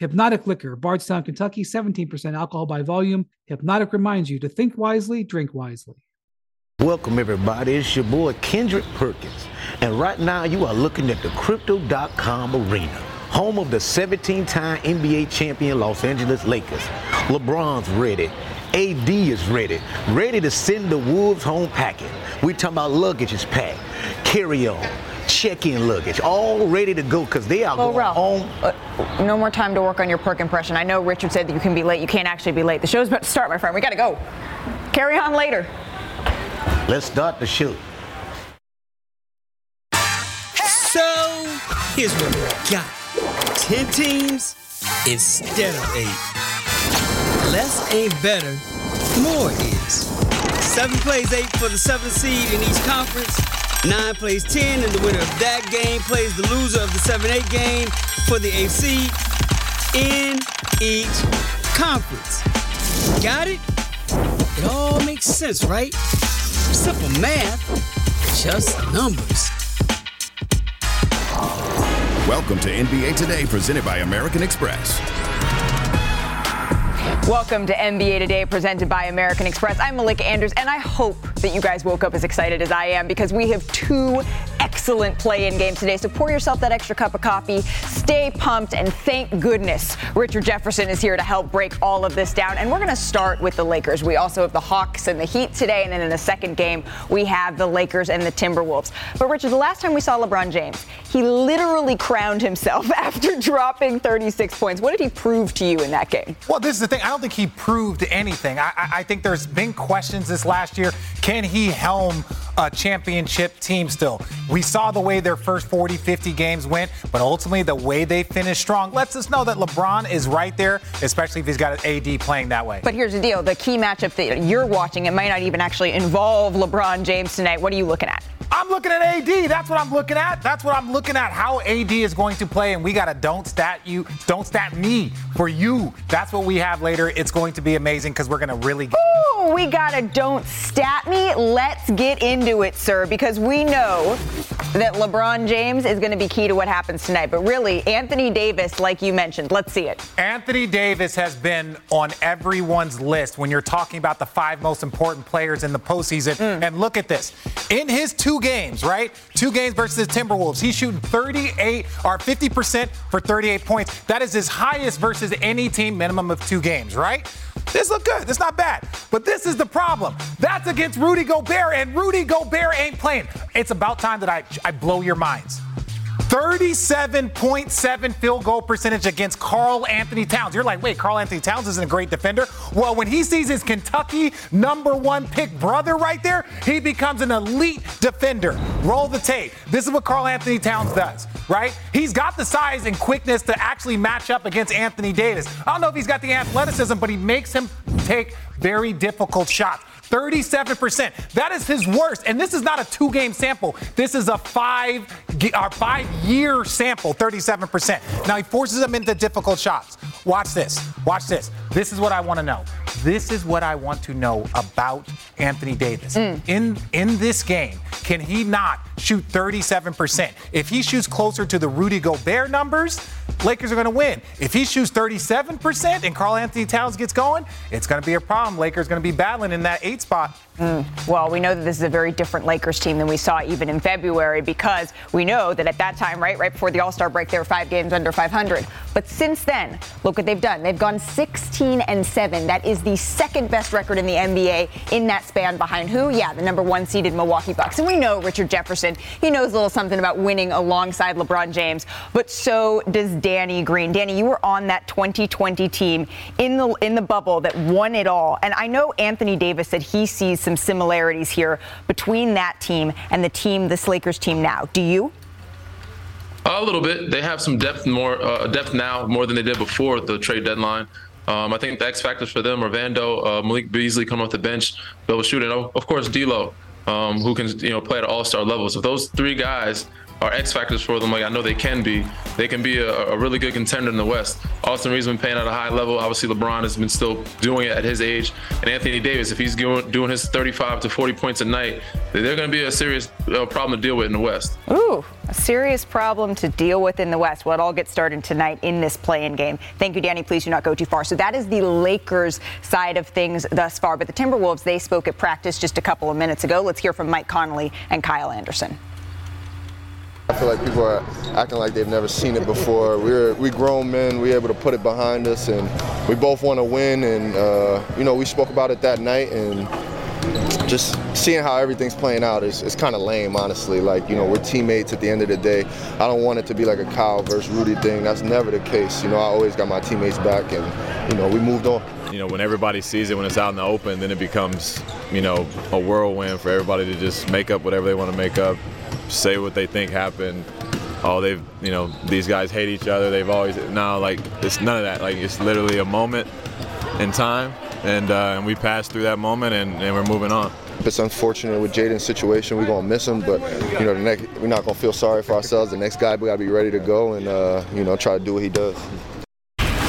Hpnotiq Liquor, Bardstown, Kentucky, 17% alcohol by volume. Hpnotiq reminds you to think wisely, drink wisely. Welcome, everybody. It's your boy Kendrick Perkins. And right now, you are looking at the Crypto.com Arena, home of the 17 time NBA champion Los Angeles Lakers. LeBron's ready. AD is ready, ready to send the Wolves home packing. We talking about luggage is packed, carry on, check-in luggage, all ready to go because they are well, going Ralph, home. Uh, no more time to work on your perk impression. I know Richard said that you can be late. You can't actually be late. The show's about to start, my friend. We got to go. Carry on later. Let's start the show. So, here's what we got 10 teams instead of 8. Less ain't better, more is. 7 plays 8 for the 7th seed in each conference. 9 plays 10, and the winner of that game plays the loser of the 7 8 game for the 8th seed in each conference. Got it? It all makes sense, right? Simple math, just numbers. Welcome to NBA Today, presented by American Express. Welcome to NBA Today, presented by American Express. I'm Malika Andrews, and I hope that you guys woke up as excited as I am because we have two excellent play-in games today. So pour yourself that extra cup of coffee, stay pumped, and thank goodness Richard Jefferson is here to help break all of this down. And we're going to start with the Lakers. We also have the Hawks and the Heat today, and then in the second game we have the Lakers and the Timberwolves. But Richard, the last time we saw LeBron James, he literally crowned himself after dropping 36 points. What did he prove to you in that game? Well, this is the thing. I don't think he proved anything. I, I, I think there's been questions this last year. Can he helm a championship team still? We saw the way their first 40, 50 games went, but ultimately the way they finished strong lets us know that LeBron is right there, especially if he's got an AD playing that way. But here's the deal the key matchup that you're watching, it might not even actually involve LeBron James tonight. What are you looking at? I'm looking at AD. That's what I'm looking at. That's what I'm looking at. How AD is going to play, and we got to don't stat you, don't stat me for you. That's what we have later. It's going to be amazing because we're going to really. Ooh, we got to don't stat me. Let's get into it, sir, because we know that LeBron James is going to be key to what happens tonight. But really, Anthony Davis, like you mentioned, let's see it. Anthony Davis has been on everyone's list when you're talking about the five most important players in the postseason. Mm. And look at this. In his two games, right? Two games versus the Timberwolves, he's shooting 38 or 50% for 38 points. That is his highest versus any team, minimum of two games, right? This look good. This not bad. But this is the problem. That's against Rudy Gobert, and Rudy Gobert ain't playing. It's about time that I, I blow your minds. 37.7 field goal percentage against Karl Anthony Towns. You're like, wait, Karl Anthony Towns isn't a great defender. Well, when he sees his Kentucky number one pick brother right there, he becomes an elite defender. Roll the tape. This is what Karl Anthony Towns does, right? He's got the size and quickness to actually match up against Anthony Davis. I don't know if he's got the athleticism, but he makes him take very difficult shots. 37%. That is his worst. And this is not a two game sample. This is a five, uh, five year sample, 37%. Now he forces them into difficult shots. Watch this. Watch this. This is what I want to know. This is what I want to know about Anthony Davis. Mm. In in this game, can he not shoot 37%? If he shoots closer to the Rudy Gobert numbers, Lakers are going to win. If he shoots 37% and Karl Anthony Towns gets going, it's going to be a problem. Lakers going to be battling in that eight spot. Mm. Well, we know that this is a very different Lakers team than we saw even in February because we know that at that time, right, right before the All Star break, they were five games under 500. But since then, look what they've done. They've gone 16 and 7. That is the second best record in the NBA in that span behind who? Yeah, the number one seeded Milwaukee Bucks. And we know Richard Jefferson, he knows a little something about winning alongside LeBron James, but so does Danny Green. Danny, you were on that 2020 team in the in the bubble that won it all. And I know Anthony Davis said he sees some similarities here between that team and the team, this Lakers team now. Do you? A little bit. They have some depth more uh, depth now more than they did before the trade deadline. Um, I think the X factors for them are Vando, uh, Malik Beasley coming off the bench, be able to shoot, and of course D'Lo, um, who can you know play at All-Star level. So those three guys are X factors for them. Like I know they can be. They can be a, a, really good contender in the West. Austin Reaves been playing at a high level. Obviously, LeBron has been still doing it at his age. And Anthony Davis, if he's doing his 35 to 40 points a night, they're going to be a serious uh, problem to deal with in the West. Ooh, a serious problem to deal with in the West. Well, it all gets started tonight in this play-in game. Thank you, Danny. Please do not go too far. So that is the Lakers side of things thus far. But the Timberwolves, they spoke at practice just a couple of minutes ago. Let's hear from Mike Conley and Kyle Anderson. I feel like people are acting like they've never seen it before. We're we grown men. We're able to put it behind us, and we both want to win. And uh, you know, we spoke about it that night, and just seeing how everything's playing out is, is kind of lame, honestly. Like, you know, we're teammates at the end of the day. I don't want it to be like a Kyle versus Rudy thing. That's never the case. You know, I always got my teammates back, and, you know, we moved on. You know, when everybody sees it, when it's out in the open, then it becomes, you know, a whirlwind for everybody to just make up whatever they want to make up say what they think happened. Oh, they've, you know, these guys hate each other. They've always, now, like, it's none of that. Like, it's literally a moment in time, and, uh, and we passed through that moment, and, and we're moving on. It's unfortunate with Jaden's situation. We're gonna miss him, but you know, the next we're not gonna feel sorry for ourselves. The next guy, we gotta be ready to go and uh, you know try to do what he does.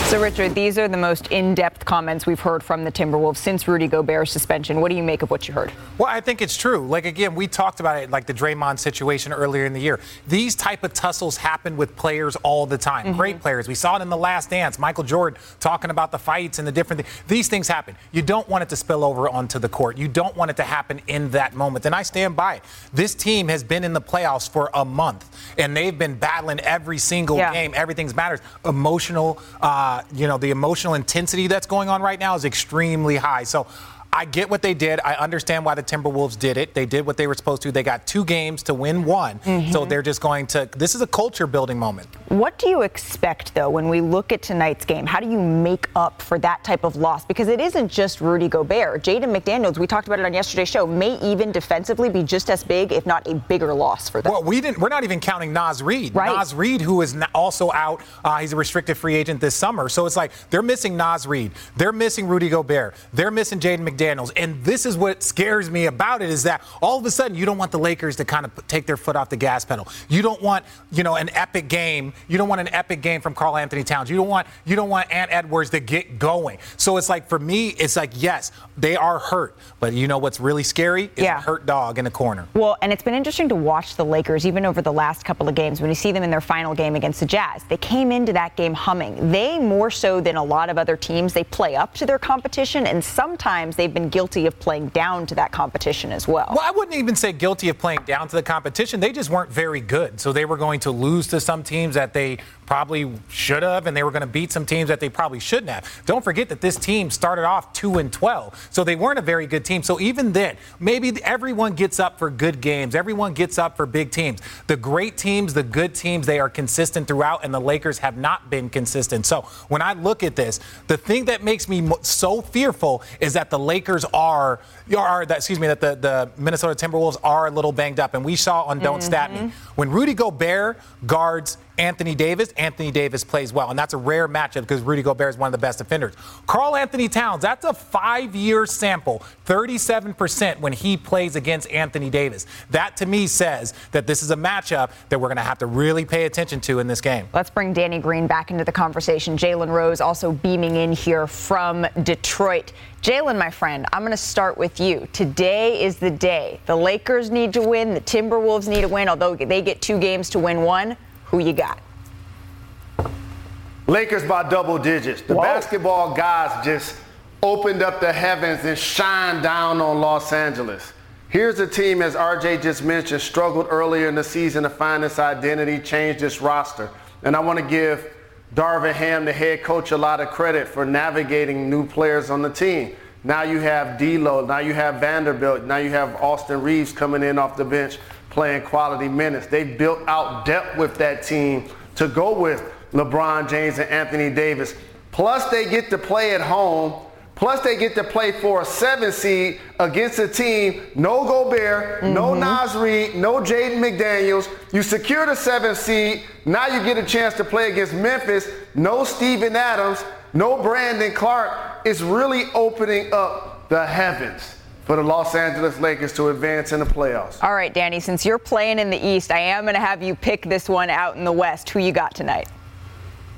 So, Richard, these are the most in depth comments we've heard from the Timberwolves since Rudy Gobert's suspension. What do you make of what you heard? Well, I think it's true. Like, again, we talked about it, like the Draymond situation earlier in the year. These type of tussles happen with players all the time. Mm-hmm. Great players. We saw it in The Last Dance. Michael Jordan talking about the fights and the different things. These things happen. You don't want it to spill over onto the court. You don't want it to happen in that moment. And I stand by it. This team has been in the playoffs for a month, and they've been battling every single yeah. game. Everything's matters. Emotional, uh, you know, the emotional intensity that's going on right now is extremely high. So I get what they did. I understand why the Timberwolves did it. They did what they were supposed to. They got two games to win one. Mm-hmm. So they're just going to, this is a culture building moment. What do you expect, though, when we look at tonight's game? How do you make up for that type of loss? Because it isn't just Rudy Gobert. Jaden McDaniels, we talked about it on yesterday's show, may even defensively be just as big, if not a bigger loss for them. Well, we didn't, we're not even counting Naz Reid. Right. Naz Reid, who is also out, uh, he's a restricted free agent this summer. So it's like they're missing Naz Reid. They're missing Rudy Gobert. They're missing Jaden McDaniels. And this is what scares me about it is that all of a sudden you don't want the Lakers to kind of take their foot off the gas pedal. You don't want, you know, an epic game. You don't want an epic game from Karl-Anthony Towns. You don't want you don't want Ant Edwards to get going. So it's like for me, it's like yes, they are hurt, but you know what's really scary is yeah. a hurt dog in the corner. Well, and it's been interesting to watch the Lakers even over the last couple of games when you see them in their final game against the Jazz. They came into that game humming. They more so than a lot of other teams, they play up to their competition and sometimes they've been guilty of playing down to that competition as well. Well, I wouldn't even say guilty of playing down to the competition. They just weren't very good. So they were going to lose to some teams that they probably should have, and they were going to beat some teams that they probably shouldn't have. Don't forget that this team started off 2 and 12. So they weren't a very good team. So even then, maybe everyone gets up for good games. Everyone gets up for big teams. The great teams, the good teams, they are consistent throughout, and the Lakers have not been consistent. So when I look at this, the thing that makes me so fearful is that the Lakers are are that excuse me that the, the Minnesota Timberwolves are a little banged up, and we saw on Don't mm-hmm. Stat Me mm-hmm. when Rudy Gobert guards Anthony Davis, Anthony Davis plays well, and that's a rare matchup because Rudy Gobert is one of the best defenders. Karl-Anthony Towns, that's a five-year sample, 37% when he plays against Anthony Davis. That to me says that this is a matchup that we're going to have to really pay attention to in this game. Let's bring Danny Green back into the conversation. Jalen Rose also beaming in here from Detroit. Jalen, my friend, I'm going to start with you. Today is the day. The Lakers need to win. The Timberwolves need to win, although they get two games to win one. Who you got? Lakers by double digits. The Whoa. basketball guys just opened up the heavens and shined down on Los Angeles. Here's a team, as RJ just mentioned, struggled earlier in the season to find its identity, change its roster. And I want to give Darvin Ham, the head coach, a lot of credit for navigating new players on the team. Now you have D'Lo, now you have Vanderbilt, now you have Austin Reaves coming in off the bench playing quality minutes. They built out depth with that team to go with LeBron James and Anthony Davis. Plus they get to play at home Plus, they get to play for a seven seed against a team, no Gobert, mm-hmm. no Naz Reid, no Jaden McDaniels. You secure the seven seed. Now you get a chance to play against Memphis, no Steven Adams. No Brandon Clarke is really opening up the heavens for the Los Angeles Lakers to advance in the playoffs. All right, Danny, since you're playing in the East, I am going to have you pick this one out in the West. Who you got tonight?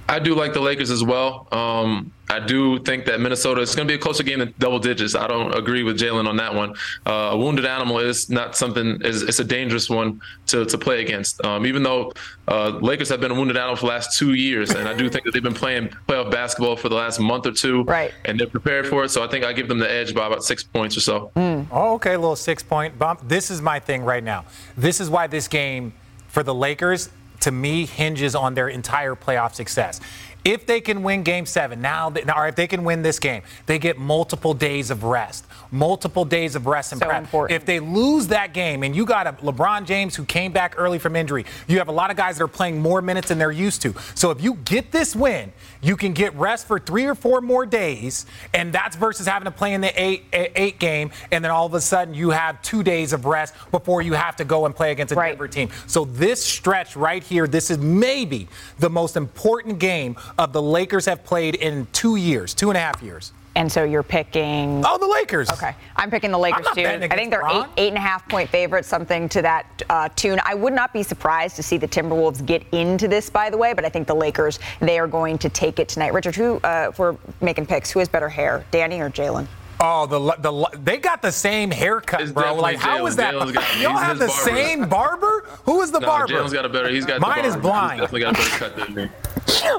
I do like the Lakers as well. Um, I do think that Minnesota is going to be a closer game than double digits. I don't agree with Jalen on that one. Uh, a wounded animal is not something. Is it's a dangerous one to, to play against. Um, even though uh, Lakers have been a wounded animal for the last two years, and I do think that they've been playing playoff basketball for the last month or two, right? And they're prepared for it. So I think I give them the edge by about six points or so. Mm. Oh, okay, a little six point bump. This is my thing right now. This is why this game for the Lakers to me hinges on their entire playoff success. If they can win game seven, now, or if they can win this game, they get multiple days of rest, multiple days of rest and so prep. Important. If they lose that game, and you got a LeBron James who came back early from injury, you have a lot of guys that are playing more minutes than they're used to. So if you get this win, you can get rest for three or four more days, and that's versus having to play in the eight, eight game, and then all of a sudden you have two days of rest before you have to go and play against a right. Denver team. So this stretch right here, this is maybe the most important game of the Lakers have played in two years, two and a half years. And so you're picking. Oh, the Lakers. Okay, I'm picking the Lakers too. I think they're eight, eight and a half point favorites, something to that uh, tune. I would not be surprised to see the Timberwolves get into this, by the way. But I think the Lakers they are going to take it tonight. Richard, who uh, if we're making picks, who has better hair, Danny or Jalen? Oh, the the they got the same haircut, It's bro. Like, how definitely is that? Got- Y'all have the barber. same barber? Who is the no, barber? Jalen's got a better. He's got Mine the is blind. He's definitely got a better cut than me.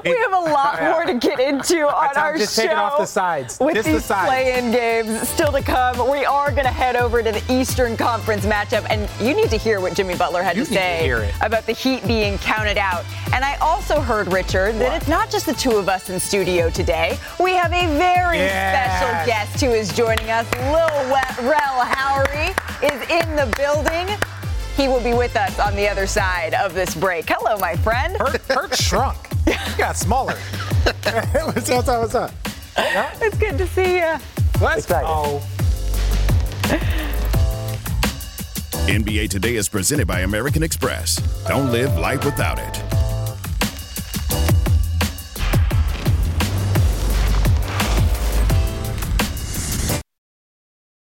We have a lot more to get into on That's- our just show. taking off the sides. With Just the these sides. play-in games still to come, we are going to head over to the Eastern Conference matchup, and you need to hear what Jimmy Butler had You to need to say hear it. about the Heat being counted out. And I also heard, Richard, that it's not just the two of us in studio today. We have a very Yes. special guest who is joining us. Lil We- Rel Howery is in the building. He will be with us on the other side of this break. Hello, my friend. Hurt, Hurt shrunk. You got smaller. what's up? What's up? Yeah? It's good to see you. Let's go. NBA Today is presented by American Express. Don't live life without it.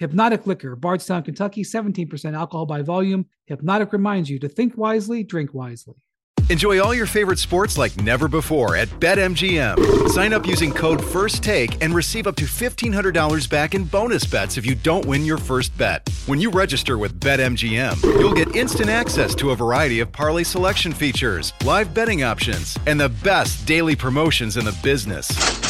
Hpnotiq Liquor, Bardstown, Kentucky, 17% alcohol by volume. Hpnotiq reminds you to think wisely, drink wisely. Enjoy all your favorite sports like never before at BetMGM. Sign up using code FIRSTTAKE and receive up to $1,500 back in bonus bets if you don't win your first bet. When you register with BetMGM, you'll get instant access to a variety of parlay selection features, live betting options, and the best daily promotions in the business.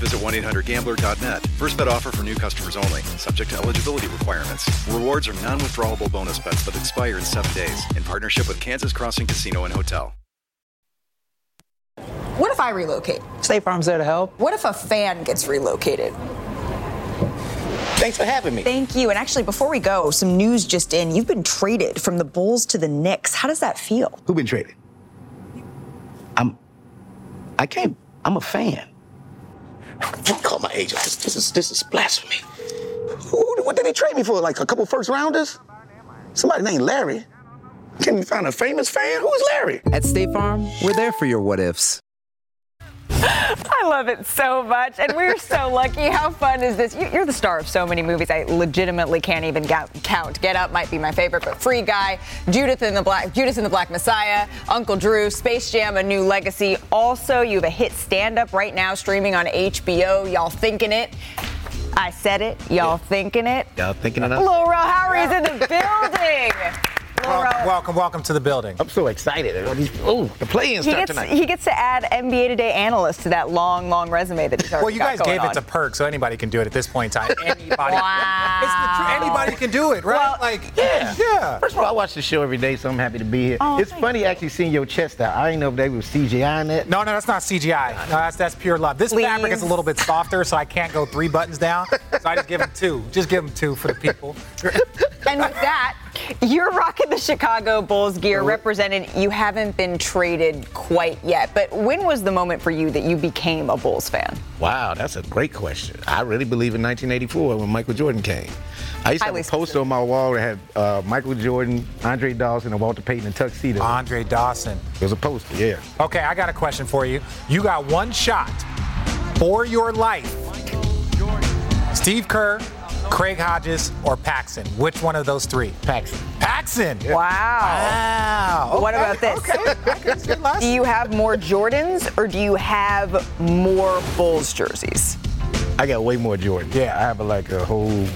visit 1-800-GAMBLER.net. First bet offer for new customers only. Subject to eligibility requirements. Rewards are non-withdrawable bonus bets that expire in seven days. In partnership with Kansas Crossing Casino and Hotel. What if I relocate? State Farm's there to help. What if a fan gets relocated? Thanks for having me. Thank you. And actually, before we go, some news just in. You've been traded from the Bulls to the Knicks. How does that feel? Who been traded? I'm. I can't. I'm a fan. Don't call my agent. This, this is this is blasphemy. Who, what did they trade me for? Like a couple first rounders? Somebody named Larry. Can you find a famous fan? Who's Larry? At State Farm, we're there for your what ifs. I love it so much, and we're so lucky. How fun is this? You- You're the star of so many movies. I legitimately can't even count. Get Up might be my favorite, but Free Guy, Judith and the Black, Judas and the Black Messiah, Uncle Drew, Space Jam: A New Legacy. Also, you have a hit stand-up right now streaming on HBO. Y'all thinking it? I said it. Y'all thinking it? Y'all thinking it? Rel Howery's in the building. Welcome, welcome, welcome to the building. I'm so excited. Oh, the play-in He start gets, tonight. he gets to add NBA Today analyst to that long, long resume that he's already Well, you got guys going gave on. it to Perk, so anybody can do it at this point in time. Anybody. Wow. It's the truth. Anybody can do it, right? like, Yeah. yeah. First of all, I watch the show every day, so I'm happy to be here. Oh, it's funny actually seeing your chest out. I didn't know if they were CGI in that. No, no, that's not CGI. No, that's that's pure love. This fabric is a little bit softer, so I can't go three buttons down. So I just give them two. Just give them two for the people. And with that, you're rocking the Chicago Bulls gear, represented. You haven't been traded quite yet, but when was the moment for you that you became a Bulls fan? Wow, that's a great question. I really believe in 1984 when Michael Jordan came. I used to have Highly a poster on my wall that had uh, Michael Jordan, Andre Dawson, and Walter Payton in tuxedo. Andre Dawson. It was a poster, yeah. Okay, I got a question for you. You got one shot for your life. Steve Kerr, Craig Hodges, or Paxson? Which one of those three? Paxson. Paxson. Wow. Wow. What about this? Okay. I can see less. Do you have more Jordans or do you have more Bulls jerseys? I got way more Jordan. Yeah. I have like a whole,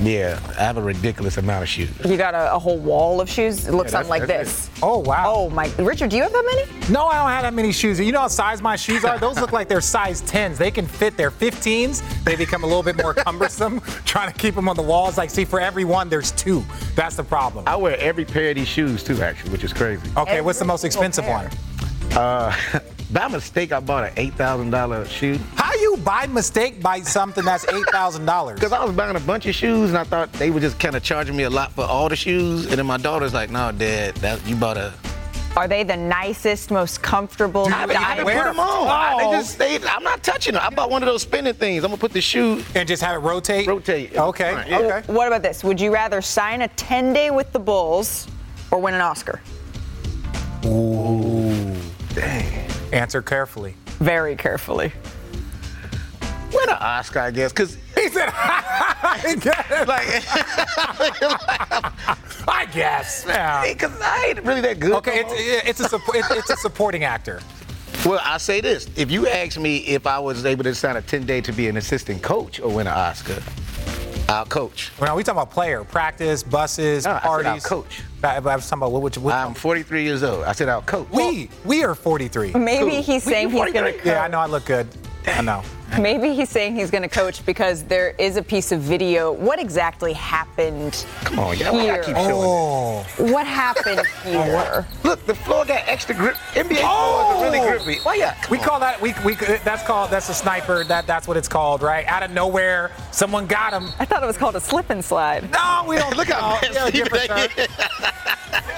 yeah, I have a ridiculous amount of shoes. You got a, a whole wall of shoes. It looks Yeah, something like that's- this. Oh wow. Oh my, Richard, do you have that many? No, I don't have that many shoes. You know how size my shoes are? Those look like they're size 10s. They can fit. They're 15s. They become a little bit more cumbersome. Trying to keep them on the walls. Like, see, for every one, there's two. That's the problem. I wear every pair of these shoes too, actually, which is crazy. Okay, what's the most expensive pair. one? Uh, by mistake, I bought an eight thousand dollar shoe How you by mistake buy something that's eight thousand dollars? because I was buying a bunch of shoes and I thought they were just kind of charging me a lot for all the shoes. And then my daughter's like, "No, Dad, that you bought a." Are they the nicest, most comfortable? I haven't even wear put them on. I- Oh. They just stayed. I'm not touching them. I bought one of those spinning things. I'm gonna put the shoe And just have it rotate. rotate. Okay. Right, yeah. Okay. Oh, what about this? Would you rather sign a 10 day with the Bulls or win an Oscar? Ooh, dang. Answer carefully. Very carefully. Win an Oscar, I guess, because He said, I guess. like, I guess. Yeah. because I ain't really that good. Okay, it's, it's, a, suppo- it's, it's a supporting actor. Well, I say this: if you ask me if I was able to sign a 10 day to be an assistant coach or win an Oscar, I'll coach. Well, we talking about player, practice, buses, No, I said I'll parties. coach. I, I was talking about what would you? What, I'm 43 years old. I said I'll coach. we we are 43. Maybe Cool. he's saying he's going to 43? Yeah, I know I look good. I know. Maybe he's saying he's going to coach because there is a piece of video. What exactly happened Come on, y'all. I here? keep showing. Oh, What happened oh, here? Look, the floor got extra grip. NBA floors are really Oh! grippy. Why yeah? we call that we, we uh, that's called that's a sniper. That that's what it's called, right? Out of nowhere, someone got him. I thought it was called a slip and slide. No, we don't. Look how no, yeah, messy different they term.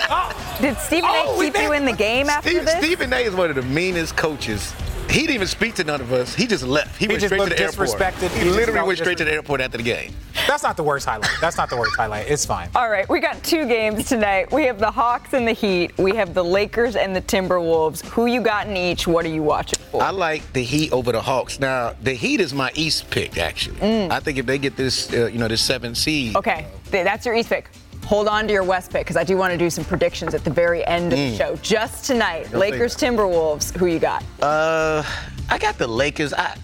Oh, Did Stephen Oh, A keep you in the game after Steve, this? Stephen A. is one of the meanest coaches. He didn't even speak to none of us. He just left. He, went just straight to looked the airport. disrespected. He He literally went straight to the airport after the game. that's not the worst highlight. That's not the worst highlight. It's fine. All right, we got two games tonight. We have the Hawks and the Heat. We have the Lakers and the Timberwolves. Who you got in each? What are you watching for? I like the Heat over the Hawks. Now, the Heat is my East pick, actually. I think if they get this, uh, you know, this seventh seed, Mm. Okay, that's your East pick. Hold on to your West pick because I do want to do some predictions at the very end of the show. Just tonight, Don't Lakers, Timberwolves. Who you got? Uh, I got the Lakers. I.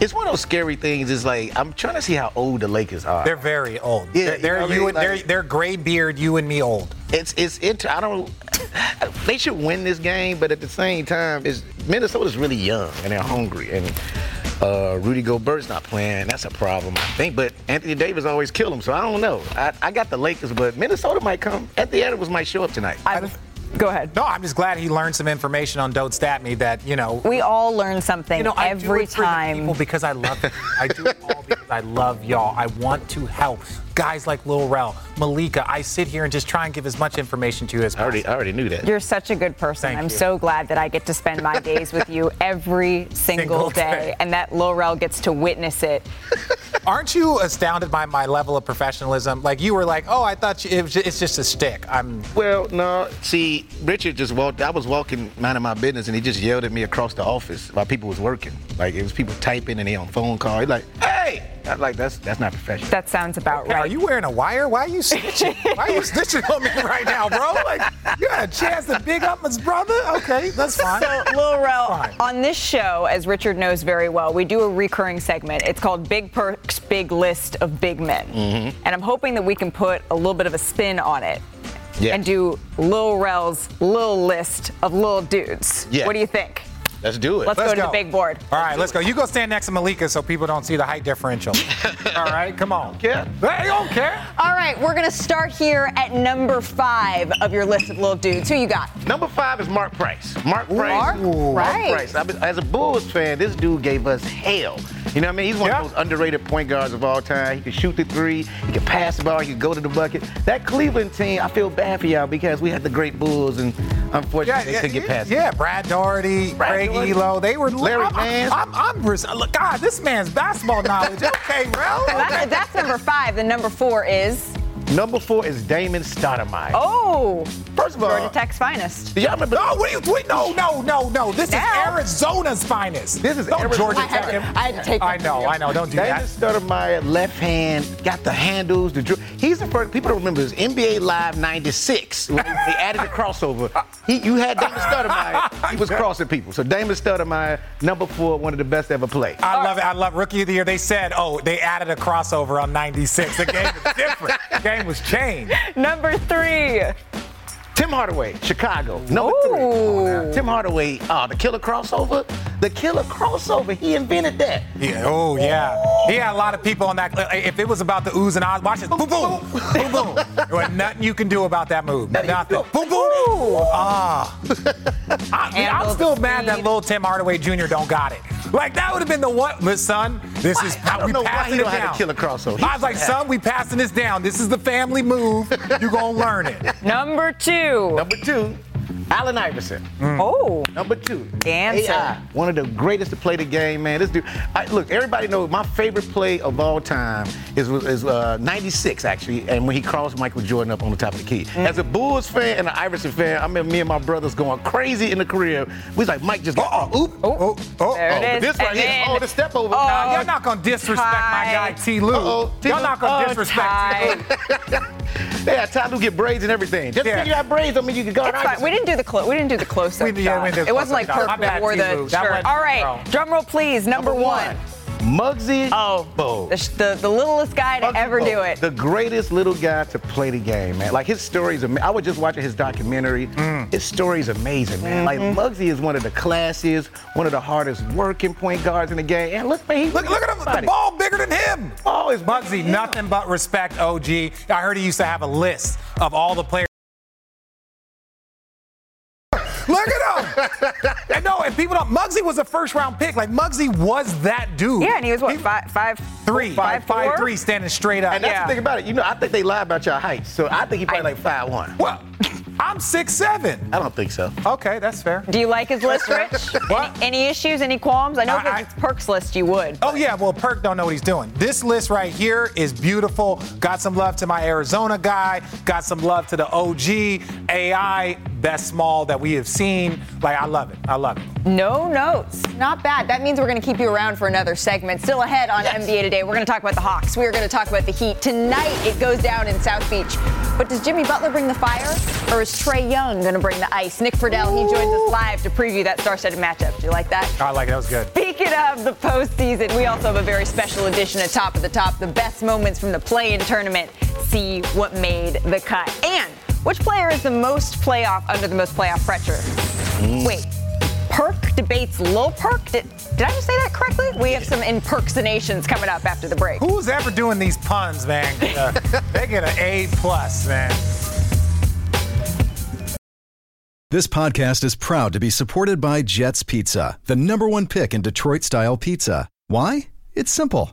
It's one of those scary things. Is like I'm trying to see how old the Lakers are. They're very old. Yeah, they're, you they're know what I you mean? and they're, they're gray beard. You and me old. it's it's inter- I don't. They should win this game, but at the same time, is Minnesota's really young and they're hungry, and uh, Rudy Gobert's not playing. That's a problem, I think. But Anthony Davis always kill him, so I don't know. I, I got the Lakers, but Minnesota might come. Anthony Edwards might show up tonight. I, go ahead. No, I'm just glad he learned some information on Don't Stat Me that you know. We all learn something You know, I do every it for the time. people because I love it. I do it all because I love y'all. I want to help guys like Lil Rel, Malika. I sit here and just try and give as much information to you as I already, possible. I already knew that. You're such a good person. Thank I'm you. so glad that I get to spend my days with you every single, Single day, day. and that Lil Rel gets to witness it. Aren't you astounded by my level of professionalism? Like you were like, oh, I thought you, it was ju- it's just a stick. I'm. Well, no. See, Richard just walked. I was walking, minding my business, and he just yelled at me across the office while people was working. Like it was people typing and they on phone call. He's like, "Hey, I like that's that's not professional. That sounds about Are right. Are you wearing a wire? Why are you snitching? Why are you snitching on me right now, bro? Like, you had a chance to big up his brother? Okay, that's fine. So, Lil Rel, Fine. on this show, as Richard knows very well, we do a recurring segment. It's called Big Perks, Big List of Big Men. Mm-hmm. And I'm hoping that we can put a little bit of a spin on it Yeah. and do Lil Rel's Lil List of Lil Dudes. Yeah. What do you think? Let's do it. Let's, go, to the big board. All right, let's go. You go stand next to Malika so people don't see the height differential. All right, come on. Yeah. They don't care. All right, we're going to start here at number five of your list of little Dudes. Who you got? Number five is Mark Price. Mark Price. Mark Price. Price. As a Bulls fan, this dude gave us hell. You know what I mean? He's one Yeah. of those underrated point guards of all time. He can shoot the three, he can pass the ball, he can go to the bucket. That Cleveland team, I feel bad for y'all because we had the great Bulls and unfortunately they couldn't get past it. yeah, Brad Daugherty, Brad Craig Daugherty. Ehlo, they were. Larry I'm, Nance. I'm, I'm, I'm res- look, God, this man's basketball knowledge. Okay, Rel. That- that's number five. The number four is. Number four is Damon Stoudemire. Oh, First of all, Georgia Tech's finest. do y'all remember? No, what are you? Wait, no, no, no, no. This Now. is Arizona's finest. This is Don't Arizona- Georgia I had, to, I had to take I know, from. I know. Don't do Damon that. Damon Stoudemire, left hand, got the handles, the dri- He's the first. People don't remember this. NBA Live '96. They added the crossover. He, you had Damon Stoudemire. He was crossing people. So Damon Stoudemire, number four, one of the best ever played. I love it. I love Rookie of the Year. They said, oh, they added a crossover on 96. The game is different. the game was changed. Number three. Tim Hardaway, Chicago. Number Ooh. three. Tim Hardaway, uh, the killer crossover. The killer crossover. He invented that. Yeah, oh, yeah. He had a lot of people on that. If it was about the oohs and ahs, watch this. Boom, boom. Boom, boom. There was nothing you can do about that move. Nothing. Boom, boom. Ah. I, am still the mad that little Tim Hardaway Jr. don't got it. Like, that would have been the one. But, son, this is I don't we know why passing he it don't have down. the killer crossover. I was like, son, we passing this down. This is the family move. You're gonna learn it. Number two. Number two, Allen Iverson. Oh, Number two, Dancer. AI, one of the greatest to play the game, man. This dude, I, look, everybody knows my favorite play of all time is is uh, '96 actually, and when he crossed Michael Jordan up on the top of the key. Mm. As a Bulls fan and an Iverson fan, I remember me and my brothers going crazy in the career. We was like, Mike just got, oh, oop, Oh, oh, There it oh, is. this right And here, then- oh, the step over. Oh, Nah, y'all not gonna disrespect my guy Ty Lue. Uh-oh, T. Y'all Lou. not gonna Oh, disrespect Ty Lue. yeah, Ty Lue get braids and everything. Just Yeah. because you have braids, don't mean you can guard It's fine. We didn't do the clo- we didn't do the close up. We- yeah, we did it wasn't like close-up Kirk shot. Wore the shirt. All right, drum roll, please. Number, one. Muggsy Oh, Bogues. the, the the littlest guy to Muggsy ever do it. The greatest little guy to play the game, man. Like his stories, ama- I was just watching his documentary. Mm. His story's amazing, man. Like Mm-hmm. Muggsy is one of the classiest, one of the hardest working point guards in the game. And look, man, he Look, look at him. The ball bigger than him. Oh, it's Muggsy, nothing but respect, OG. I heard he used to have a list of all the players. Look at him. I know, and people don't. Muggsy was a first round pick. Like, Muggsy was that dude. yeah, and he was what five five Three, five, five, four? three, standing straight up. And that's Yeah. the thing about it. You know, I think they lie about your height. So I think he probably like five one. Well, I'm six seven. I don't think so. Okay, that's fair. Do you like his list, Rich? What? Any, any issues? Any qualms? I know if I- it's Perks list, you would. Oh yeah, well Perk don't know what he's doing. This list right here is beautiful. Got some love to my Arizona guy. Got some love to the OG AI best small that we have seen. Like I love it. I love it. No notes. Not bad. That means we're going to keep you around for another segment. Still ahead on NBA Today. We're going to talk about the Hawks. We are going to talk about the Heat. Tonight, it goes down in South Beach. But does Jimmy Butler bring the fire? Or is Trae Young going to bring the ice? Nick Friedell, he joins us live to preview that star-studded matchup. Do you like that? I like it. That was good. Speaking of the postseason, we also have a very special edition of Top of the Top, the best moments from the play-in tournament. See what made the cut. And which player is the most playoff under the most playoff pressure? Wait, Perk debates Lil Perk? Did, did I just say that correctly? We have some impersonations coming up after the break. Who's ever doing these puns, man? Uh, they get an A plus, man. This podcast is proud to be supported by Jets Pizza, the number one pick in Detroit style pizza. Why? It's simple.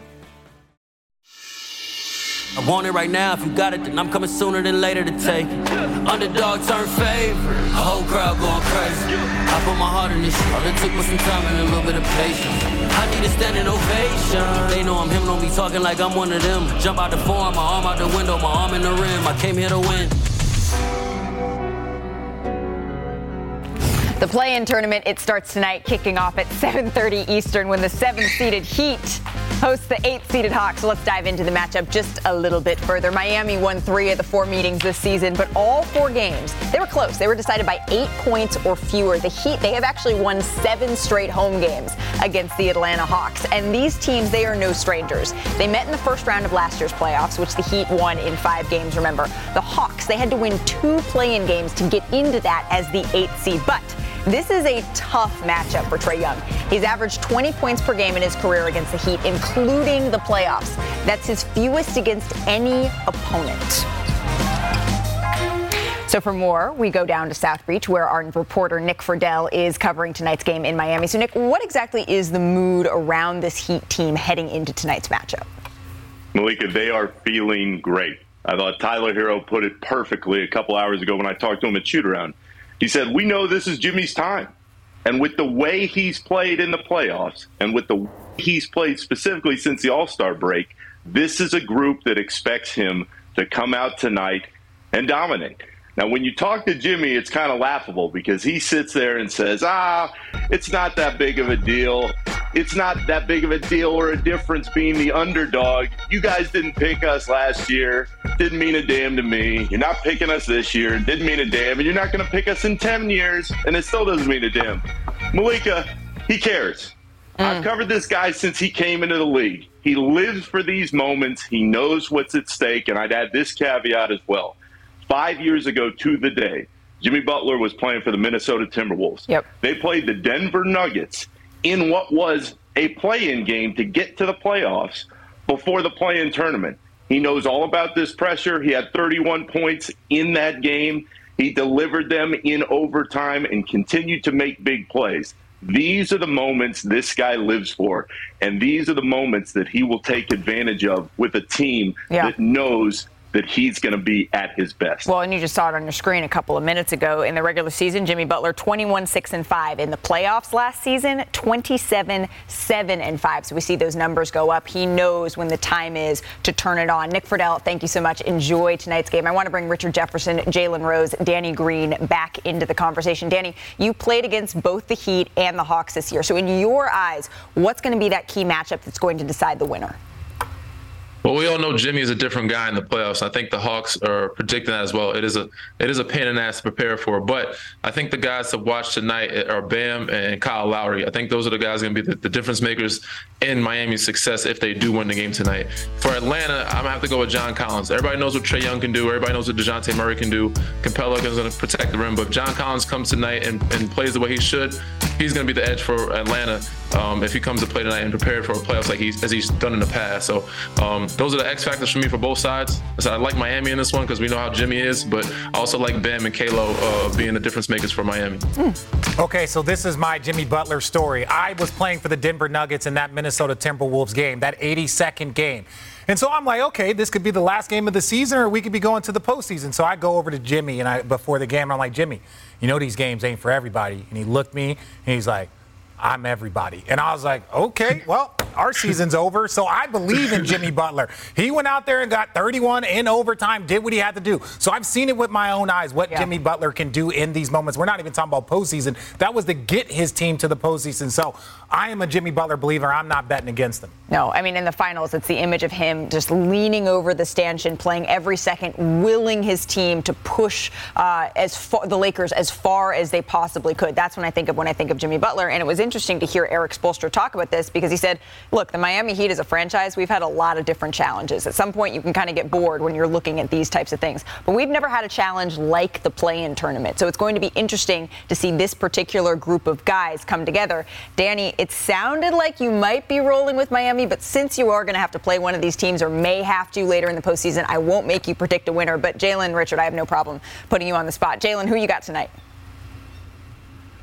I want it right now. If you got it, then I'm coming sooner than later to take it. Underdog turn favorite. The whole crowd going crazy. I put my heart in this shit. All it took was some time and a little bit of patience. I need a standing ovation. They know I'm him, don't be talking like I'm one of them. Jump out the form, my arm out the window, my arm in the rim. I came here to win. The play-in tournament, it starts tonight, kicking off at 7.30 Eastern when the seven-seeded Heat hosts the eighth-seeded Hawks. So let's dive into the matchup just a little bit further. Miami won three of the four meetings this season, but all four games, they were close. They were decided by eight points or fewer. The Heat, they have actually won seven straight home games against the Atlanta Hawks. And these teams, they are no strangers. They met in the first round of last year's playoffs, which the Heat won in five games, remember. The Hawks, they had to win two play-in games to get into that as the eighth seed. But this is a tough matchup for Trae Young. He's averaged 20 points per game in his career against the Heat, including the playoffs. That's his fewest against any opponent. So for more, we go down to South Beach where our reporter Nick Friedell is covering tonight's game in Miami. So Nick, what exactly is the mood around this Heat team heading into tonight's matchup? Malika, they are feeling great. I thought Tyler Herro put it perfectly a couple hours ago when I talked to him at shoot around. He said, We know this is Jimmy's time. And with the way he's played in the playoffs and with the way he's played specifically since the All Star break, this is a group that expects him to come out tonight and dominate. Now, when you talk to Jimmy, it's kind of laughable because he sits there and says, ah, it's not that big of a deal. It's not that big of a deal or a difference being the underdog. You guys didn't pick us last year. Didn't mean a damn to me. You're not picking us this year. Didn't mean a damn. And you're not going to pick us in 10 years. And it still doesn't mean a damn. Malika, he cares. Mm. I've covered this guy since he came into the league. He lives for these moments. He knows what's at stake. And I'd add this caveat as well five years ago to the day, Jimmy Butler was playing for the Minnesota Timberwolves. Yep. They played the Denver Nuggets in what was a play-in game to get to the playoffs before the play-in tournament. He knows all about this pressure. He had 31 points in that game. He delivered them in overtime and continued to make big plays. These are the moments this guy lives for, and these are the moments that he will take advantage of with a team Yeah. that knows that he's going to be at his best. Well, and you just saw it on your screen a couple of minutes ago. In the regular season, Jimmy Butler 21 6 and 5. In the playoffs last season, 27 7 and 5. So we see those numbers go up. He knows when the time is to turn it on. Nick Friedell, thank you so much. Enjoy tonight's game. I want to bring Richard Jefferson, Jalen Rose, Danny Green back into the conversation. Danny, you played against both the Heat and the Hawks this year. So in your eyes, what's going to be that key matchup that's going to decide the winner? Well, we all know Jimmy is a different guy in the playoffs. I think the Hawks are predicting that as well. It is a it is a pain in the ass to prepare for, but I think the guys to watch tonight are Bam and Kyle Lowry. I think those are the guys going to be the, the difference makers in Miami's success if they do win the game tonight. For Atlanta, I'm gonna have to go with John Collins. Everybody knows what Trae Young can do. Everybody knows what Dejounte Murray can do. Capela is going to protect the rim, but if John Collins comes tonight and, and plays the way he should, he's going to be the edge for Atlanta um, if he comes to play tonight and prepared for a playoffs like he's as he's done in the past. So um, those are the X factors for me for both sides. So I like Miami in this one because we know how Jimmy is, but I also like Bam and Kalo uh, being the difference makers for Miami. Okay, so this is my Jimmy Butler story. I was playing for the Denver Nuggets in that Minnesota Timberwolves game, that 82nd game. And so I'm like, okay, this could be the last game of the season, or we could be going to the postseason. So I go over to Jimmy and I before the game, I'm like, Jimmy, you know these games ain't for everybody. And he looked me and he's like, I'm everybody. And I was like, okay, well, our season's over. So I believe in Jimmy Butler. He went out there and got 31 in overtime, did what he had to do. So I've seen it with my own eyes what Jimmy Butler can do in these moments. We're not even talking about postseason. That was to get his team to the postseason. So I am a Jimmy Butler believer. I'm not betting against him. No, I mean, in the finals, it's the image of him just leaning over the stanchion, playing every second, willing his team to push uh, as far, the Lakers as far as they possibly could. That's when I think of when I think of Jimmy Butler. And it was interesting to hear Erik Spoelstra talk about this because he said Look, the Miami Heat is a franchise, we've had a lot of different challenges. At some point, you can kind of get bored when you're looking at these types of things. But we've never had a challenge like the play in tournament. So it's going to be interesting to see this particular group of guys come together. Danny, it sounded like you might be rolling with Miami, but since you are going to have to play one of these teams or may have to later in the postseason, I won't make you predict a winner. But Jalen, Richard, I have no problem putting you on the spot. Jalen, who you got tonight?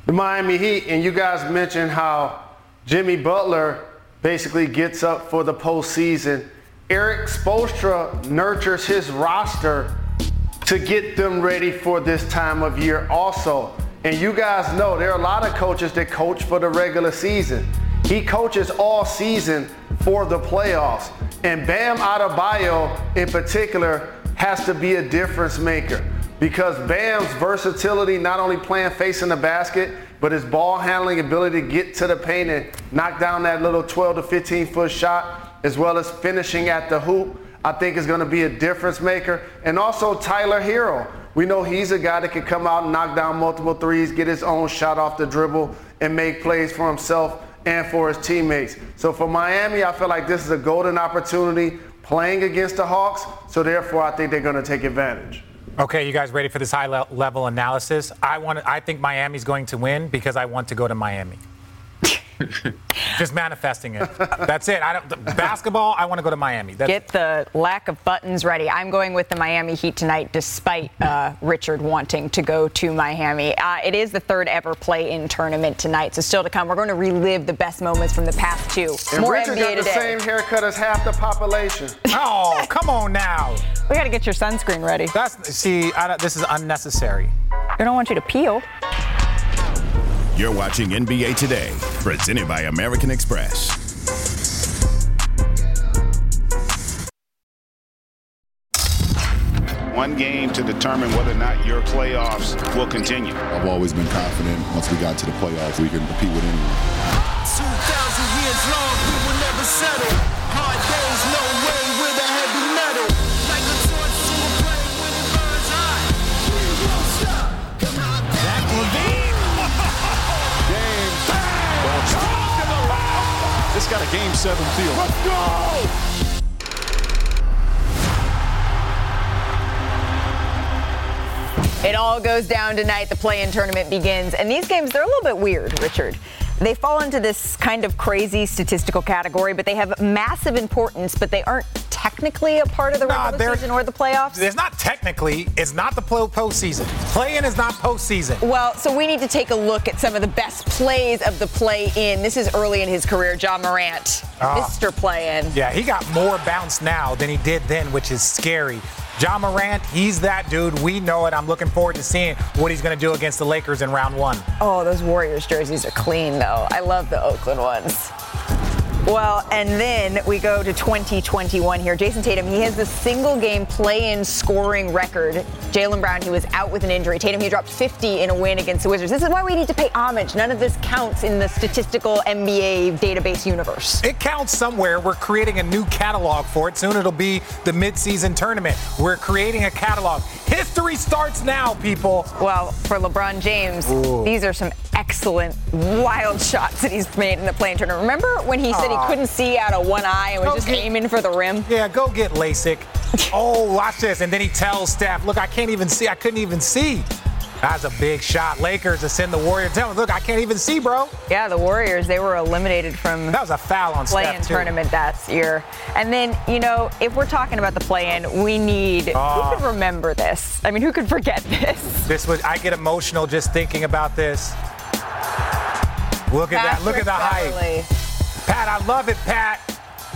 The Miami Heat, and you guys mentioned how Jimmy Butler basically gets up for the postseason. Erik Spoelstra nurtures his roster to get them ready for this time of year also. And you guys know there are a lot of coaches that coach for the regular season. He coaches all season for the playoffs. And Bam Adebayo in particular has to be a difference maker because Bam's versatility, not only playing facing the basket, but his ball handling ability to get to the paint and knock down that little 12 to 15 foot shot, as well as finishing at the hoop, I think is going to be a difference maker. And also Tyler Herro. We know he's a guy that can come out and knock down multiple threes, get his own shot off the dribble, and make plays for himself and for his teammates. So for Miami, I feel like this is a golden opportunity playing against the Hawks. So therefore, I think they're going to take advantage. Okay, you guys ready for this high level analysis? I want. I think Miami's going to win because I want to go to Miami. Just manifesting it. That's it. I don't basketball. I want to go to Miami. That's Get the lack of buttons ready. I'm going with the Miami Heat tonight, despite uh, Richard wanting to go to Miami. Uh, it is the third ever play-in tournament tonight, so still to come. We're going to relive the best moments from the past two. And More Richard NBA got the today. same haircut as half the population. Oh, come on now. We got to get your sunscreen ready. That's see. I don't, this is unnecessary. I don't want you to peel. You're watching NBA Today, presented by American Express. One game to determine whether or not your playoffs will continue. I've always been confident once we got to the playoffs, we can compete with anyone. 2,000 years long, we will never settle. Hard got a game seven feel. Let's go! It all goes down tonight. The play-in tournament begins, and these games they're a little bit weird, Richard. They fall into this kind of crazy statistical category, but they have massive importance, but they aren't technically a part of the Nah, regular season or the playoffs. It's not technically. It's not the po- postseason. Play-in is not postseason. Well, so we need to take a look at some of the best plays of the play-in. This is early in his career, Ja Morant, Ah. Mr. Play-in. Yeah, he got more bounce now than he did then, which is scary. Ja Morant, he's that dude. We know it. I'm looking forward to seeing what he's going to do against the Lakers in round one. Oh, those Warriors jerseys are clean, though. I love the Oakland ones. Well, and then we go to 2021 here. Jayson Tatum, he has the single game play in scoring record. Jaylen Brown, he was out with an injury. Tatum, he dropped 50 in a win against the Wizards. This is why we need to pay homage. None of this counts in the statistical NBA database universe. It counts somewhere. We're creating a new catalog for it. Soon it'll be the midseason tournament. We're creating a catalog. History starts now, people. Well, for LeBron James, Ooh. these are some excellent, wild shots that he's made in the play-in tournament. Remember when he said he couldn't see out of one eye and was Go just get- aiming for the rim? Yeah, go get LASIK. oh, watch this. And then he tells Steph, look, I can't even see. I couldn't even see. That's a big shot. Lakers to send the Warriors. Tell him, look, I can't even see, bro. Yeah, the Warriors, they were eliminated from That was a foul on play-in Steph, tournament that year. And then, you know, if we're talking about the play-in, we need Ah. who could remember this? I mean, who could forget this? This was I get emotional just thinking about this. Look at that. Look at the Patrick hype. Pat, I love it, Pat.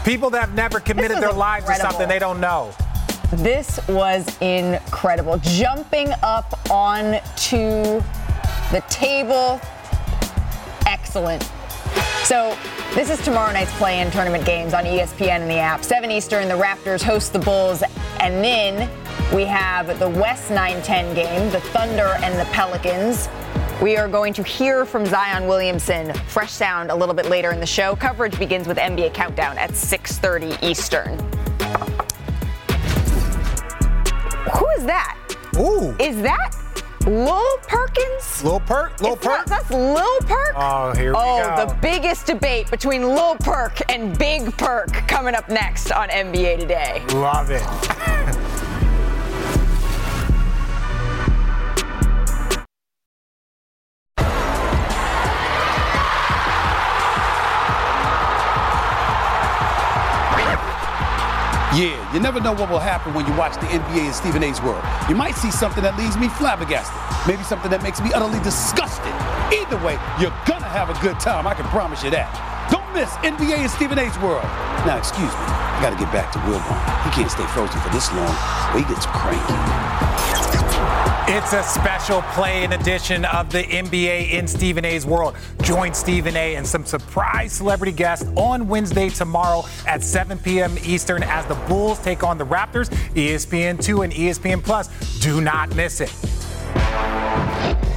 People that have never committed their lives to something they don't know. This was incredible. Jumping up onto the table. Excellent. So, this is tomorrow night's play in tournament games on ESPN and the app. 7 Eastern, the Raptors host the Bulls. And then we have the West 9 10 game, the Thunder and the Pelicans. We are going to hear from Zion Williamson. Fresh sound a little bit later in the show. Coverage begins with NBA Countdown at 6:30 Eastern. Is that? Ooh. Is that Lil Perkins? Lil Perk? Lil It's Perk? not- that's Lil Perk? Oh, here we oh, go. oh, go. the biggest debate between Lil Perk and Big Perk coming up next on NBA Today. Love it. Yeah, you never know what will happen when you watch the NBA in Stephen A's world. You might see something that leaves me flabbergasted, maybe something that makes me utterly disgusted. Either way, you're gonna have a good time, I can promise you that. Don't miss NBA in Stephen A's world. Now, excuse me, I gotta get back to Wilbon. He can't stay frozen for this long, or he gets cranky. It's a special play-in edition of the NBA in Stephen A's world. Join Stephen A. and some surprise celebrity guests on Wednesday tomorrow at 7 p.m. Eastern as the Bulls take on the Raptors. E ESPN2 and ESPN Plus. Do not miss it.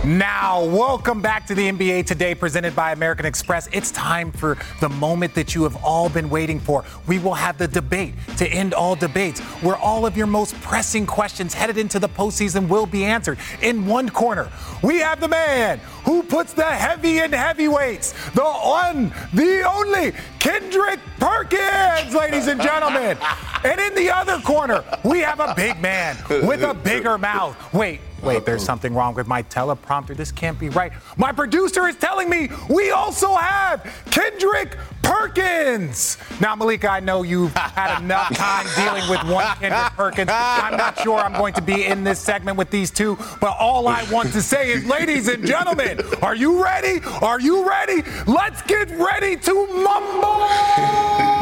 Now, welcome back to the NBA Today, presented by American Express. It's time for the moment that you have all been waiting for. We will have the debate to end all debates, where all of your most pressing questions headed into the postseason will be answered. In one corner, we have the man who puts the heavy in heavyweights, the one, the only Kendrick Perkins, ladies and gentlemen. And in the other corner, we have a big man with a bigger mouth. Wait, Wait, there's something wrong with my teleprompter. This can't be right. My producer is telling me we also have Kendrick Perkins. Now, Malika, I know you've had enough time dealing with one Kendrick Perkins. I'm not sure I'm going to be in this segment with these two, but all I want to say is, ladies and gentlemen, are you ready? Are you ready? Let's get ready to mumble!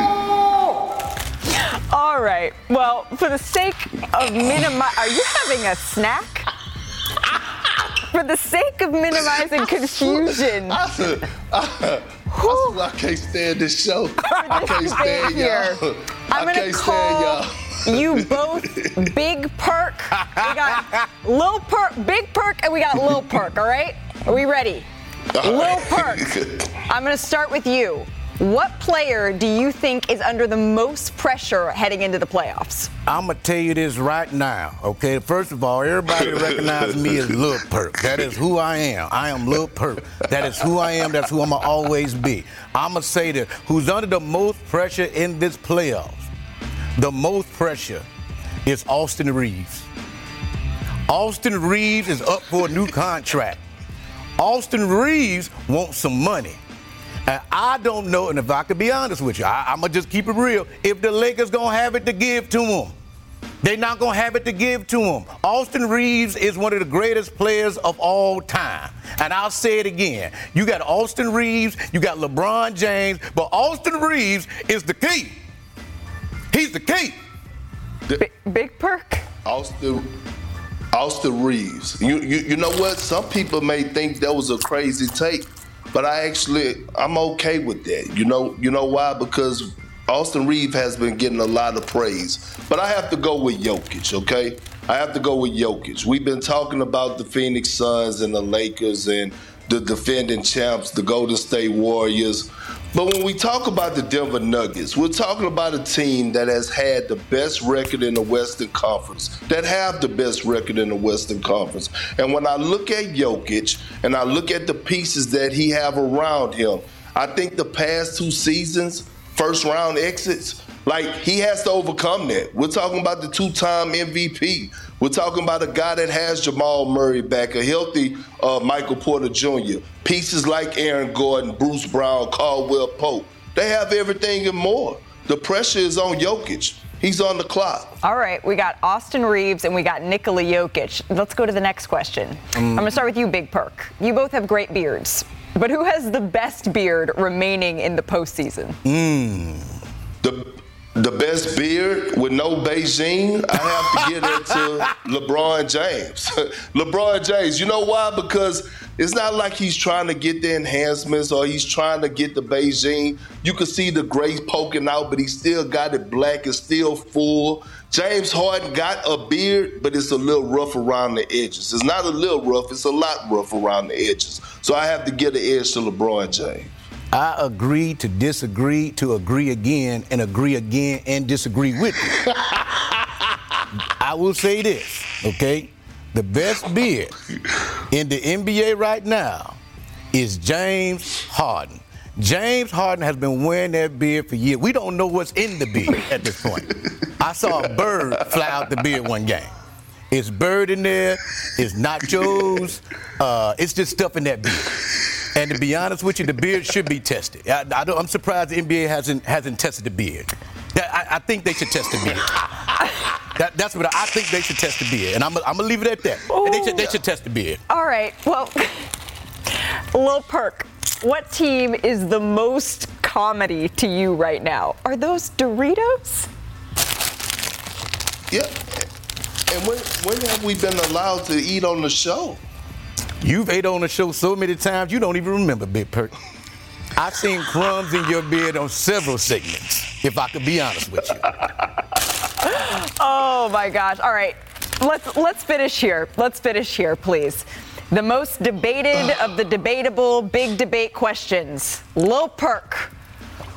All right. Well, for the sake of minimi- are you having a snack? For the sake of minimizing confusion. I, said, I, I, I can't stand this show. I can't stand here. y'all. I'm I gonna can't call stand y'all. you both Big Perk. We got Lil Perk, Big Perk, and we got Lil Perk. All right? Are we ready? Lil Perk. I'm gonna start with you. What player do you think is under the most pressure heading into the playoffs? I'm gonna tell you this right now, okay? First of all, everybody recognizes me as Lil Perk. That is who I am. I am Lil Perk. That is who I am. That's who I'm gonna always be. I'm gonna say that who's under the most pressure in this playoffs? The most pressure is Austin Reaves. Austin Reaves is up for a new contract. Austin Reaves wants some money. And I don't know, and if I could be honest with you, I, am gonna just keep it real. If the Lakers gonna have it to give to him, they're not gonna have it to give to him. Austin Reaves is one of the greatest players of all time. And I'll say it again. You got Austin Reaves, you got LeBron James, but Austin Reaves is the key. He's the key. Big, big perk. Austin Austin Reaves. You, you you know what? Some people may think that was a crazy take, but I actually I'm okay with that. You know you know why? Because Austin Reaves has been getting a lot of praise, but I have to go with Jokic. Okay, I have to go with Jokic. We've been talking about the Phoenix Suns and the Lakers and the defending champs, the Golden State Warriors. But when we talk about the Denver Nuggets, we're talking about a team that has had the best record in the Western Conference, that have the best record in the Western Conference. And when I look at Jokic and I look at the pieces that he have around him, I think the past two seasons, first round exits, like he has to overcome that. We're talking about the two-time MVP. We're talking about a guy that has Jamal Murray back, a healthy uh, Michael Porter Jr. Pieces like Aaron Gordon, Bruce Brown, Caldwell Pope. They have everything and more. The pressure is on Jokic. He's on the clock. All right, we got Austin Reaves and we got Nikola Jokic. Let's go to the next question. Mm. I'm going to start with you, Big Perk. You both have great beards, but who has the best beard remaining in the postseason? Mm. The the best beard with no Bigen, I have to give it to LeBron James. LeBron James, you know why? Because it's not like he's trying to get the enhancements or he's trying to get the Bigen. You can see the gray poking out, but he still got it black. It's still full. James Harden got a beard, but it's a little rough around the edges. It's not a little rough, it's a lot rough around the edges. So I have to give the edge to LeBron James. I agree to disagree to agree again and agree again and disagree with you. I will say this, okay? the best beard in the NBA right now is James Harden. James Harden has been wearing that beard for years. We don't know what's in the beard at this point. I saw a bird fly out the beard one game. It's bird in there. It's nachos. Uh, it's just stuff in that beard. And to be honest with you, the beard should be tested. I, I am surprised the NBA hasn't hasn't tested the beard. That, I, I, think they should test the beard. that, that's what I, I, think they should test the beard, and I'm, I'm gonna leave it at that. They should, they should test the beard. All right. Well, Lil Perk, what team is the most comedy to you right now? Are those Doritos? Yeah. And when, when have we been allowed to eat on the show? You've ate on the show so many times you don't even remember, Big Perk. I've seen crumbs in your beard on several segments, if I could be honest with you. oh my gosh. All right. Let's let's finish here. Let's finish here, please. The most debated of the debatable big debate questions. Lil Perk,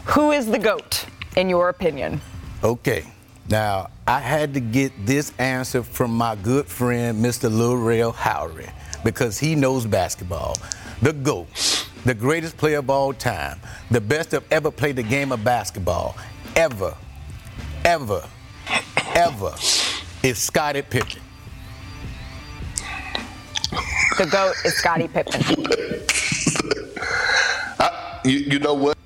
who is the GOAT, in your opinion? Okay. Now, I had to get this answer from my good friend, Mr. Lil Rel Howery, because he knows basketball. The GOAT, the greatest player of all time, the best to ever played the game of basketball, ever, ever, ever, is Scottie Pippen. The GOAT is Scottie Pippen. I, you, you know what?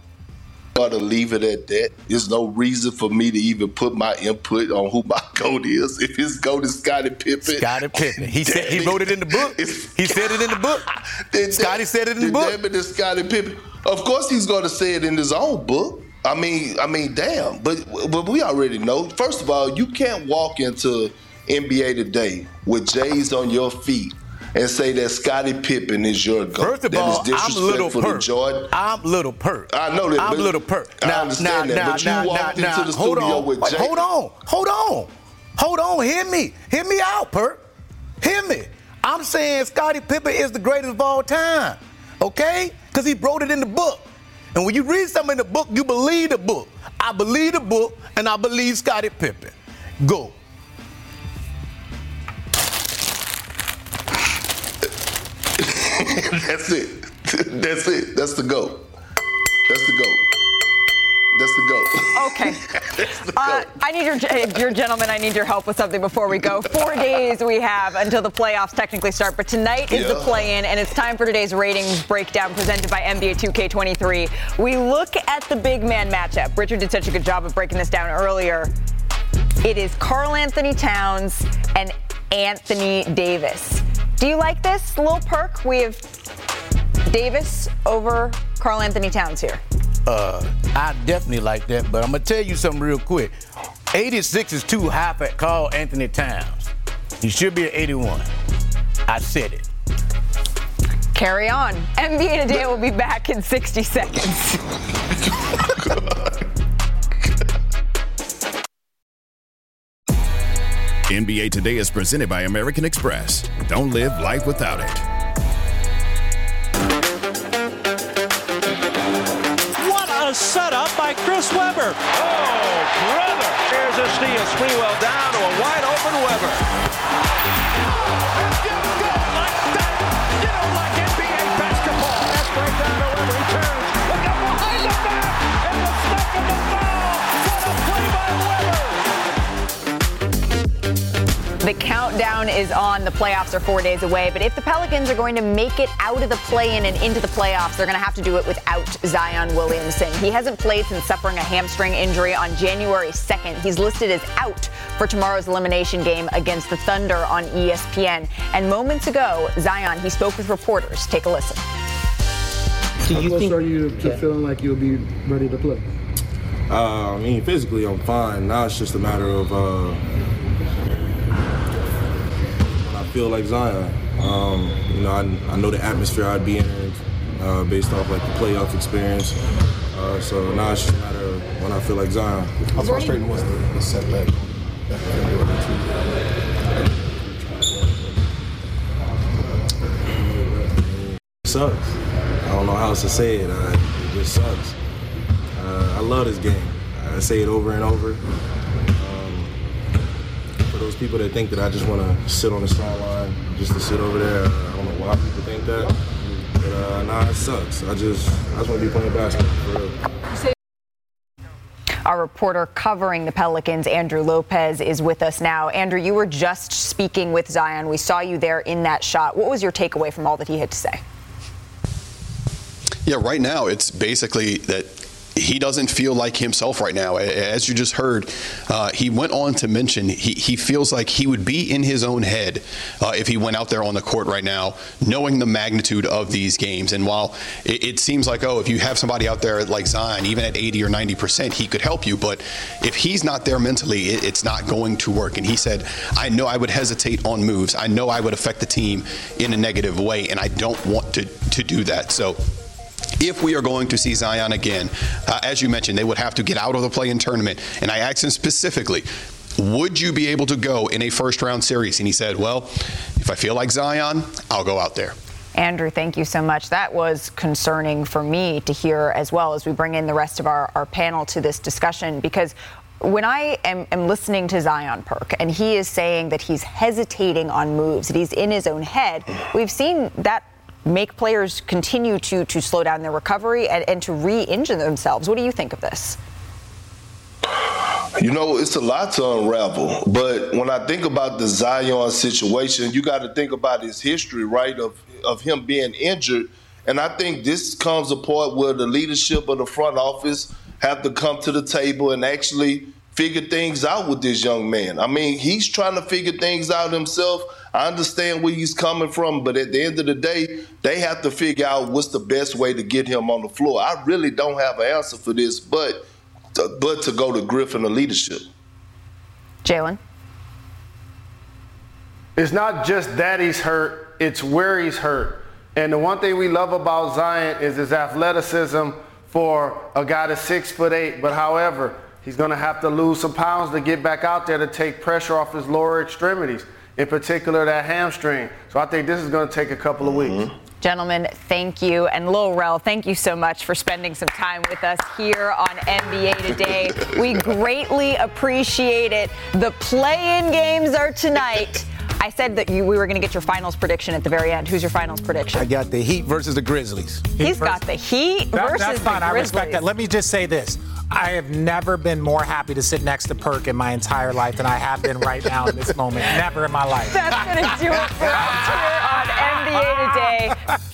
To leave it at that. There's no reason for me to even put my input on who my goat is. If his goat is Scottie Pippen, Scottie Pippen. He said he wrote it in the book. He said it in the book. Scottie said it in the book. Damn it, Scottie Pippen. Of course, he's going to say it in his own book. I mean, I mean, damn. But but we already know. First of all, you can't walk into NBA today with J's on your feet and say that Scottie Pippen is your goat. First of that all, I'm little perk. Jordan. I'm little perk. I know that. I'm little perk. Now, I understand now, that. Now, but now, you walked into the hold studio on. with Jay. Hold on. Hold on. Hold on. Hear me. Hear me out, perk. Hear me. I'm saying Scottie Pippen is the greatest of all time. Okay? Because he wrote it in the book. And when you read something in the book, you believe the book. I believe the book, and I believe Scottie Pippen. Go. That's it. That's it. That's the goat. That's the goat. That's the goat. Okay. the uh, I need your, your gentlemen. I need your help with something before we go. Four days we have until the playoffs technically start, but tonight is Yeah. the play-in, and it's time for today's ratings breakdown presented by NBA 2K23. We look at the big man matchup. Richard did such a good job of breaking this down earlier. It is Karl-Anthony Towns and Anthony Davis. Do you like this, little Perk? We have Davis over Karl-Anthony Towns here. Uh, I definitely like that, but I'm gonna tell you something real quick. 86 is too high for Karl-Anthony Towns. He should be at 81. I said it. Carry on. NBA Today will be back in 60 seconds. NBA Today is presented by American Express. Don't live life without it. What a setup by Chris Webber. Oh, brother. Here's a steal. Sprewell down to a wide open Webber. The countdown is on. The playoffs are four days away. But if the Pelicans are going to make it out of the play in and into the playoffs, they're going to have to do it without Zion Williamson. He hasn't played since suffering a hamstring injury on January 2nd. He's listed as out for tomorrow's elimination game against the Thunder on ESPN. And moments ago, Zion, he spoke with reporters. Take a listen. How close are you to feeling like you'll be ready to play? Uh, I mean, physically, I'm fine. Now it's just a matter of uh, when I feel like Zion. Um, you know, I, I know the atmosphere I'd be in uh, based off like the playoff experience. Uh, so now it's just a matter of when I feel like Zion. How frustrating was the, the setback? It sucks. I don't know how else to say it. Uh, it just sucks. Uh, I love this game. I say it over and over. For those people that think that I just want to sit on the sideline just to sit over there. I don't know why people think that. But uh, nah, it sucks. I just I just want to be playing basketball for real. Our reporter covering the Pelicans, Andrew Lopez, is with us now. Andrew, you were just speaking with Zion. We saw you there in that shot. What was your takeaway from all that he had to say? Yeah, right now it's basically that he doesn't feel like himself right now. As you just heard, uh, he went on to mention he, he feels like he would be in his own head uh, if he went out there on the court right now, knowing the magnitude of these games. And while it, it, seems like, oh, if you have somebody out there like Zion, even at 80 or 90 percent, he could help you. But if he's not there mentally, it, it's not going to work. And he said, I know I would hesitate on moves. I know I would affect the team in a negative way, and I don't want to, to do that. So if we are going to see Zion again, uh, as you mentioned, they would have to get out of the play in tournament. And I asked him specifically, would you be able to go in a first round series? And he said, well, if I feel like Zion, I'll go out there. Andrew, thank you so much. That was concerning for me to hear as well as we bring in the rest of our, our panel to this discussion because when I am, am, listening to Zion Perk and he is saying that he's hesitating on moves, that he's in his own head, we've seen that make players continue to to slow down their recovery and, and to re-injure themselves. What do you think of this? You know, it's a lot to unravel. But when I think about the Zion situation, you got to think about his history, right, of, of him being injured. And I think this comes a point where the leadership of the front office have to come to the table and actually figure things out with this young man. I mean, he's trying to figure things out himself. I understand where he's coming from, but at the end of the day, they have to figure out what's the best way to get him on the floor. I really don't have an answer for this, but to, but to go to Griffin of leadership. Jalen. It's not just that he's hurt; it's where he's hurt. And the one thing we love about Zion is his athleticism for a guy that's six foot eight. But however, he's going to have to lose some pounds to get back out there to take pressure off his lower extremities in particular that hamstring. So I think this is going to take a couple of weeks. Mm-hmm. Gentlemen, thank you. And Lil Rel, thank you so much for spending some time with us here on NBA Today. We greatly appreciate it. The play in games are tonight. I said that you, we were going to get your finals prediction at the very end. Who's your finals prediction? I got the Heat versus the Grizzlies. Heat He's versus, got the Heat that, versus that's fine. the Grizzlies. I respect that. Let me just say this. I have never been more happy to sit next to Perk in my entire life than I have been right now in this moment. Never in my life. That's going to do it for us here on NBA Today.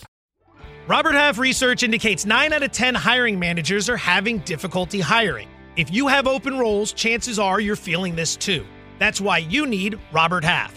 Robert Half research indicates 9 out of 10 hiring managers are having difficulty hiring. If you have open roles, chances are you're feeling this too. That's why you need Robert Half.